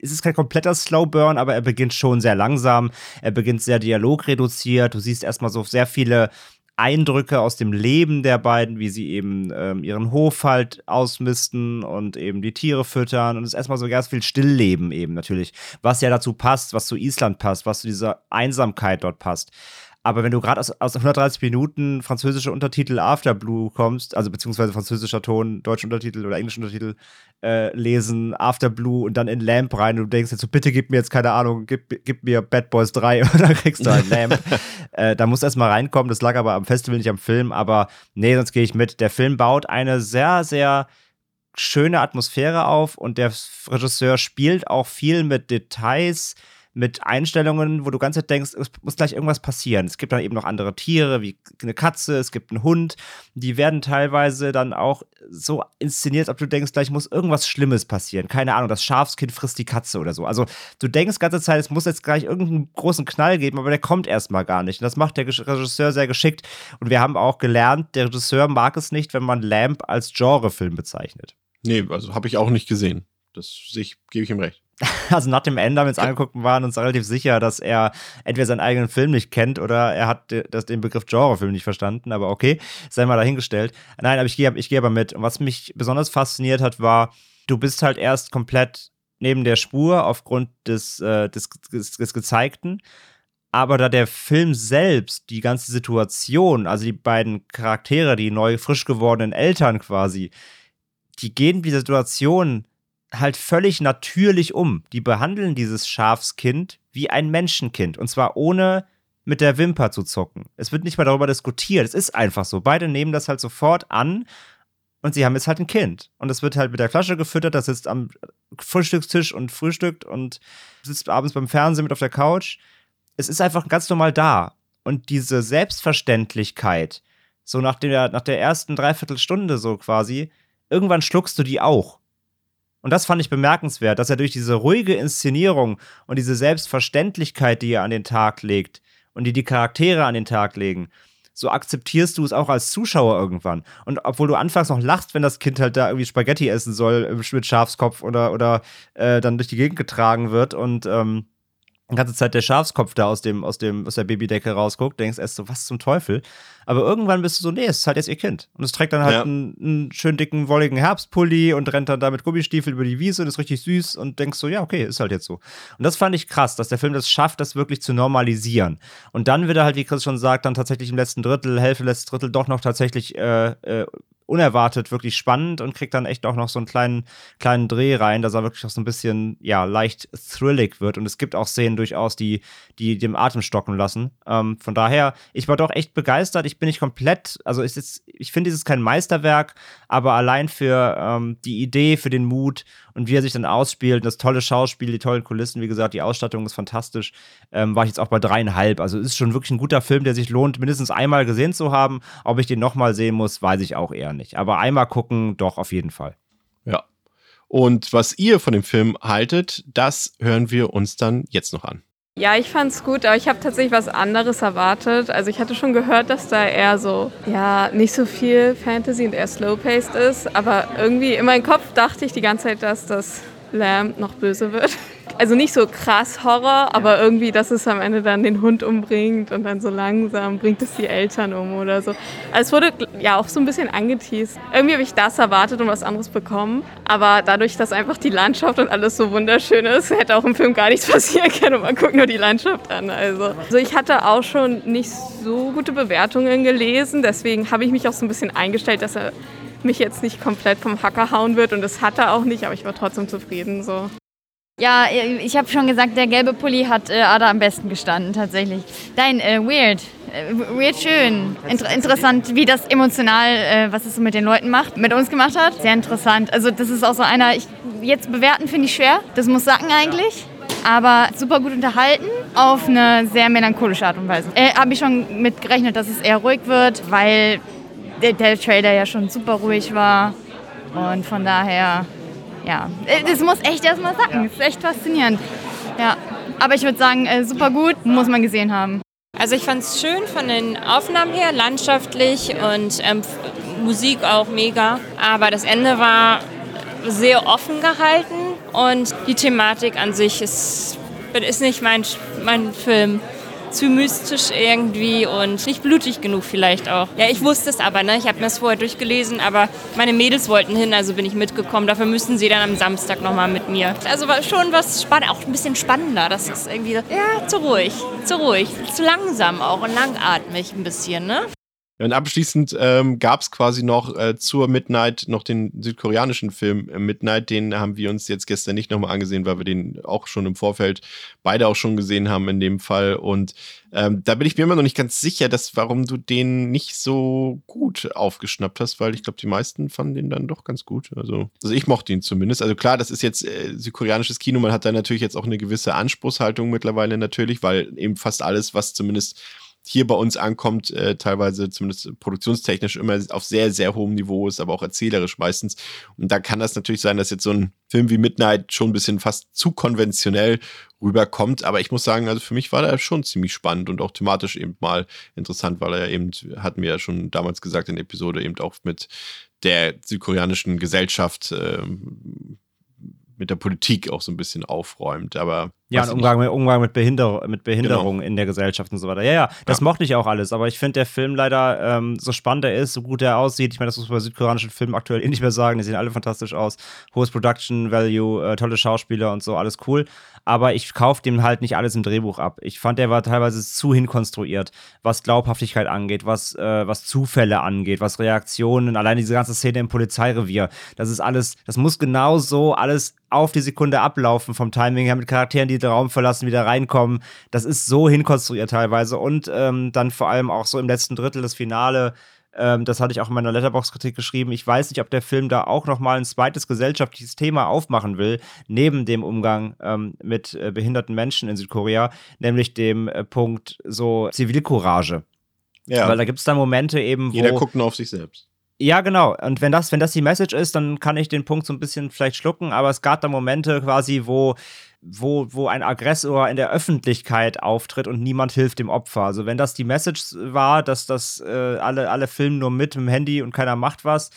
es ist kein kompletter Slowburn, aber er beginnt schon sehr langsam. Er beginnt sehr dialogreduziert. Du siehst erstmal so sehr viele Eindrücke aus dem Leben der beiden, wie sie eben ähm, ihren Hof halt ausmisten und eben die Tiere füttern. Und es ist erstmal so ganz viel Stillleben eben natürlich, was ja dazu passt, was zu Island passt, was zu dieser Einsamkeit dort passt. Aber wenn du gerade aus, aus 130 Minuten französische Untertitel After Blue kommst, also beziehungsweise französischer Ton, deutsche Untertitel oder englische Untertitel äh, lesen, After Blue und dann in Lamp rein und du denkst jetzt so, bitte gib mir jetzt, keine Ahnung, gib, gib mir Bad Boys 3 und dann kriegst du ein Lamp. äh, da musst du erstmal reinkommen, das lag aber am Festival, nicht am Film, aber nee, sonst gehe ich mit. Der Film baut eine sehr, sehr schöne Atmosphäre auf und der Regisseur spielt auch viel mit Details, mit Einstellungen, wo du ganz Zeit denkst, es muss gleich irgendwas passieren. Es gibt dann eben noch andere Tiere, wie eine Katze, es gibt einen Hund. Die werden teilweise dann auch so inszeniert, ob du denkst, gleich muss irgendwas Schlimmes passieren. Keine Ahnung, das Schafskind frisst die Katze oder so. Also du denkst ganze Zeit, es muss jetzt gleich irgendeinen großen Knall geben, aber der kommt erstmal gar nicht. Und das macht der Regisseur sehr geschickt. Und wir haben auch gelernt, der Regisseur mag es nicht, wenn man Lamp als Genrefilm bezeichnet. Nee, also habe ich auch nicht gesehen. Das gebe ich ihm recht. Also nach dem Ende haben wir uns angeguckt und waren uns relativ sicher, dass er entweder seinen eigenen Film nicht kennt oder er hat das, den Begriff Genrefilm nicht verstanden. Aber okay, sei mal dahingestellt. Nein, aber ich gehe ich geh aber mit. Und was mich besonders fasziniert hat, war, du bist halt erst komplett neben der Spur aufgrund des, äh, des, des, des Gezeigten. Aber da der Film selbst, die ganze Situation, also die beiden Charaktere, die neu frisch gewordenen Eltern quasi, die gehen mit dieser Situation halt völlig natürlich um. Die behandeln dieses Schafskind wie ein Menschenkind. Und zwar ohne mit der Wimper zu zucken. Es wird nicht mal darüber diskutiert. Es ist einfach so. Beide nehmen das halt sofort an und sie haben jetzt halt ein Kind. Und es wird halt mit der Flasche gefüttert, das sitzt am Frühstückstisch und frühstückt und sitzt abends beim Fernsehen mit auf der Couch. Es ist einfach ganz normal da. Und diese Selbstverständlichkeit, so nach der, nach der ersten Dreiviertelstunde so quasi, irgendwann schluckst du die auch. Und das fand ich bemerkenswert, dass er durch diese ruhige Inszenierung und diese Selbstverständlichkeit, die er an den Tag legt und die die Charaktere an den Tag legen, so akzeptierst du es auch als Zuschauer irgendwann. Und obwohl du anfangs noch lachst, wenn das Kind halt da irgendwie Spaghetti essen soll mit Schafskopf oder, oder äh, dann durch die Gegend getragen wird und ähm, die ganze Zeit der Schafskopf da aus dem, aus dem, aus der Babydecke rausguckt, denkst erst so, was zum Teufel? Aber irgendwann bist du so, nee, es ist halt jetzt ihr Kind. Und es trägt dann halt ja. einen, einen schön dicken, wolligen Herbstpulli und rennt dann da mit Gummistiefel über die Wiese und ist richtig süß und denkst so, ja, okay, ist halt jetzt so. Und das fand ich krass, dass der Film das schafft, das wirklich zu normalisieren. Und dann wird er halt, wie Chris schon sagt, dann tatsächlich im letzten Drittel, Hälfte, letztes Drittel doch noch tatsächlich äh, äh, unerwartet wirklich spannend und kriegt dann echt auch noch so einen kleinen, kleinen Dreh rein, dass er wirklich auch so ein bisschen, ja, leicht thrillig wird. Und es gibt auch Szenen durchaus, die, die dem Atem stocken lassen. Ähm, von daher, ich war doch echt begeistert. Ich bin nicht komplett, also ist jetzt, ich finde, es ist kein Meisterwerk, aber allein für ähm, die Idee, für den Mut und wie er sich dann ausspielt, das tolle Schauspiel, die tollen Kulissen, wie gesagt, die Ausstattung ist fantastisch, ähm, war ich jetzt auch bei dreieinhalb. Also es ist schon wirklich ein guter Film, der sich lohnt, mindestens einmal gesehen zu haben. Ob ich den nochmal sehen muss, weiß ich auch eher nicht. Aber einmal gucken, doch auf jeden Fall. Ja. Und was ihr von dem Film haltet, das hören wir uns dann jetzt noch an. Ja, ich fand's gut, aber ich habe tatsächlich was anderes erwartet. Also ich hatte schon gehört, dass da eher so, ja, nicht so viel Fantasy und eher slow-paced ist. Aber irgendwie in meinem Kopf dachte ich die ganze Zeit, dass das Lamb noch böse wird. Also nicht so krass Horror, aber irgendwie, dass es am Ende dann den Hund umbringt und dann so langsam bringt es die Eltern um oder so. Also es wurde ja auch so ein bisschen angeteased. Irgendwie habe ich das erwartet und was anderes bekommen. Aber dadurch, dass einfach die Landschaft und alles so wunderschön ist, hätte auch im Film gar nichts passieren können und man guckt nur die Landschaft an. Also, also ich hatte auch schon nicht so gute Bewertungen gelesen, deswegen habe ich mich auch so ein bisschen eingestellt, dass er mich jetzt nicht komplett vom Hacker hauen wird und das hat er auch nicht, aber ich war trotzdem zufrieden so. Ja, ich habe schon gesagt, der gelbe Pulli hat äh, Ada am besten gestanden, tatsächlich. Dein äh, Weird. Äh, weird schön. Inter interessant, wie das emotional, äh, was es so mit den Leuten macht, mit uns gemacht hat. Sehr interessant. Also, das ist auch so einer, ich, jetzt bewerten finde ich schwer. Das muss sagen eigentlich. Aber super gut unterhalten auf eine sehr melancholische Art und Weise. Äh, habe ich schon mit gerechnet, dass es eher ruhig wird, weil der, der Trailer ja schon super ruhig war. Und von daher ja, das muss echt erstmal sagen. Das ist echt faszinierend. Ja, aber ich würde sagen, äh, super gut, muss man gesehen haben. Also ich fand es schön von den Aufnahmen her, landschaftlich und ähm, Musik auch mega. Aber das Ende war sehr offen gehalten und die Thematik an sich ist, ist nicht mein, mein Film zu mystisch irgendwie und nicht blutig genug vielleicht auch. Ja, ich wusste es aber, ne? Ich habe mir das vorher durchgelesen, aber meine Mädels wollten hin, also bin ich mitgekommen. Dafür müssen sie dann am Samstag nochmal mit mir. Also war schon was spannend, auch ein bisschen spannender. Das ist irgendwie, ja, zu ruhig, zu ruhig, zu langsam auch und langatmig ein bisschen, ne? Und abschließend ähm, gab es quasi noch äh, zur Midnight noch den südkoreanischen Film äh, Midnight. Den haben wir uns jetzt gestern nicht nochmal angesehen, weil wir den auch schon im Vorfeld beide auch schon gesehen haben in dem Fall. Und ähm, da bin ich mir immer noch nicht ganz sicher, dass, warum du den nicht so gut aufgeschnappt hast, weil ich glaube, die meisten fanden den dann doch ganz gut. Also, also ich mochte ihn zumindest. Also klar, das ist jetzt äh, südkoreanisches Kino. Man hat da natürlich jetzt auch eine gewisse Anspruchshaltung mittlerweile natürlich, weil eben fast alles, was zumindest hier bei uns ankommt, äh, teilweise zumindest produktionstechnisch immer auf sehr, sehr hohem Niveau ist, aber auch erzählerisch meistens. Und da kann das natürlich sein, dass jetzt so ein Film wie Midnight schon ein bisschen fast zu konventionell rüberkommt. Aber ich muss sagen, also für mich war der schon ziemlich spannend und auch thematisch eben mal interessant, weil er eben, hatten wir ja schon damals gesagt in der Episode, eben auch mit der südkoreanischen Gesellschaft äh, mit der Politik auch so ein bisschen aufräumt. Aber ja, ein Umgang, mit, Umgang mit, Behinder mit Behinderung genau. in der Gesellschaft und so weiter. Ja, ja, das ja. mochte ich auch alles. Aber ich finde, der Film leider, ähm, so spannend er ist, so gut er aussieht, ich meine, das muss man bei südkoreanischen Filmen aktuell eh nicht mehr sagen, die sehen alle fantastisch aus. Hohes Production Value, äh, tolle Schauspieler und so, alles cool. Aber ich kaufe dem halt nicht alles im Drehbuch ab. Ich fand, der war teilweise zu hinkonstruiert, was Glaubhaftigkeit angeht, was, äh, was Zufälle angeht, was Reaktionen, allein diese ganze Szene im Polizeirevier. Das ist alles, das muss genau so alles auf die Sekunde ablaufen vom Timing her mit Charakteren, die den Raum verlassen, wieder reinkommen. Das ist so hinkonstruiert teilweise und ähm, dann vor allem auch so im letzten Drittel das Finale. Ähm, das hatte ich auch in meiner Letterbox-Kritik geschrieben. Ich weiß nicht, ob der Film da auch noch mal ein zweites gesellschaftliches Thema aufmachen will, neben dem Umgang ähm, mit äh, behinderten Menschen in Südkorea, nämlich dem äh, Punkt so Zivilcourage. Ja. Weil da gibt es dann Momente eben, wo. Jeder guckt nur auf sich selbst. Ja, genau. Und wenn das, wenn das die Message ist, dann kann ich den Punkt so ein bisschen vielleicht schlucken, aber es gab da Momente quasi, wo, wo, wo ein Aggressor in der Öffentlichkeit auftritt und niemand hilft dem Opfer. Also wenn das die Message war, dass das äh, alle, alle filmen nur mit dem Handy und keiner macht was,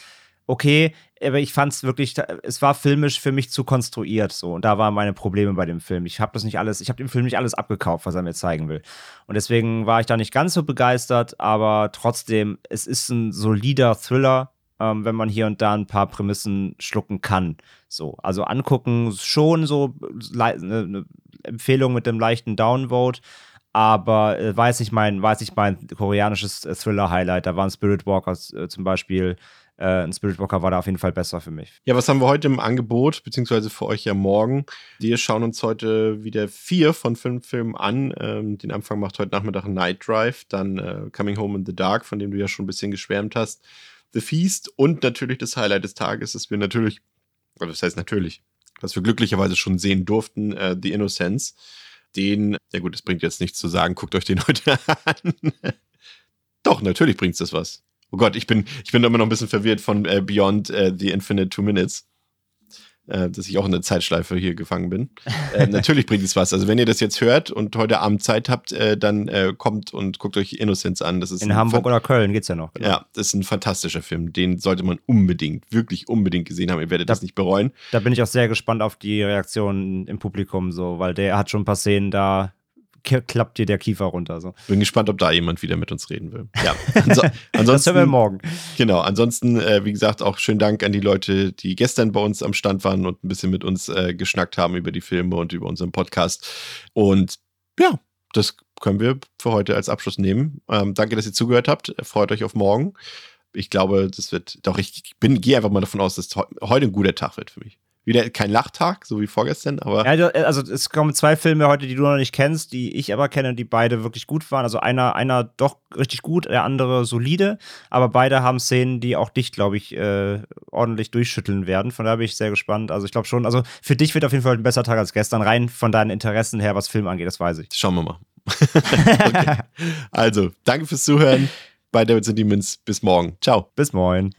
okay, aber ich fand es wirklich, es war filmisch für mich zu konstruiert so und da waren meine Probleme bei dem Film. Ich habe das nicht alles, ich habe dem Film nicht alles abgekauft, was er mir zeigen will. Und deswegen war ich da nicht ganz so begeistert, aber trotzdem, es ist ein solider Thriller, ähm, wenn man hier und da ein paar Prämissen schlucken kann. So, also angucken schon so eine ne Empfehlung mit dem leichten Downvote aber äh, weiß ich mein, weiß ich mein koreanisches äh, Thriller-Highlight. Da waren Spirit Walkers äh, zum Beispiel äh, ein Spirit Walker war da auf jeden Fall besser für mich. Ja, was haben wir heute im Angebot, beziehungsweise für euch ja morgen? Wir schauen uns heute wieder vier von fünf Filmen an. Ähm, den Anfang macht heute Nachmittag Night Drive, dann äh, Coming Home in the Dark, von dem du ja schon ein bisschen geschwärmt hast, The Feast und natürlich das Highlight des Tages, das wir natürlich, oder das heißt natürlich, was wir glücklicherweise schon sehen durften, äh, The Innocence. Den, ja gut, es bringt jetzt nichts zu sagen, guckt euch den heute an. Doch, natürlich bringt es das was. Oh Gott, ich bin, ich bin immer noch ein bisschen verwirrt von äh, Beyond äh, the Infinite Two Minutes. Äh, dass ich auch in der Zeitschleife hier gefangen bin. Äh, natürlich bringt es was. Also, wenn ihr das jetzt hört und heute Abend Zeit habt, äh, dann äh, kommt und guckt euch Innocence an. Das ist in Hamburg oder Köln geht's ja noch. Genau. Ja, das ist ein fantastischer Film. Den sollte man unbedingt, wirklich unbedingt gesehen haben. Ihr werdet da, das nicht bereuen. Da bin ich auch sehr gespannt auf die Reaktionen im Publikum, so, weil der hat schon ein paar Szenen da klappt dir der Kiefer runter. So. Bin gespannt, ob da jemand wieder mit uns reden will. Ja. Anso ansonsten, das hören wir morgen. Genau. Ansonsten, äh, wie gesagt, auch schönen Dank an die Leute, die gestern bei uns am Stand waren und ein bisschen mit uns äh, geschnackt haben über die Filme und über unseren Podcast. Und ja, das können wir für heute als Abschluss nehmen. Ähm, danke, dass ihr zugehört habt. Freut euch auf morgen. Ich glaube, das wird doch, ich bin, gehe einfach mal davon aus, dass heute ein guter Tag wird für mich. Wieder kein Lachtag, so wie vorgestern, aber. Ja, also es kommen zwei Filme heute, die du noch nicht kennst, die ich aber kenne, die beide wirklich gut waren. Also einer, einer doch richtig gut, der andere solide, aber beide haben Szenen, die auch dich, glaube ich, äh, ordentlich durchschütteln werden. Von daher bin ich sehr gespannt. Also ich glaube schon, also für dich wird auf jeden Fall ein besser Tag als gestern, rein von deinen Interessen her, was Film angeht, das weiß ich. Schauen wir mal. okay. Also, danke fürs Zuhören bei Davids and Demons. Bis morgen. Ciao. Bis morgen.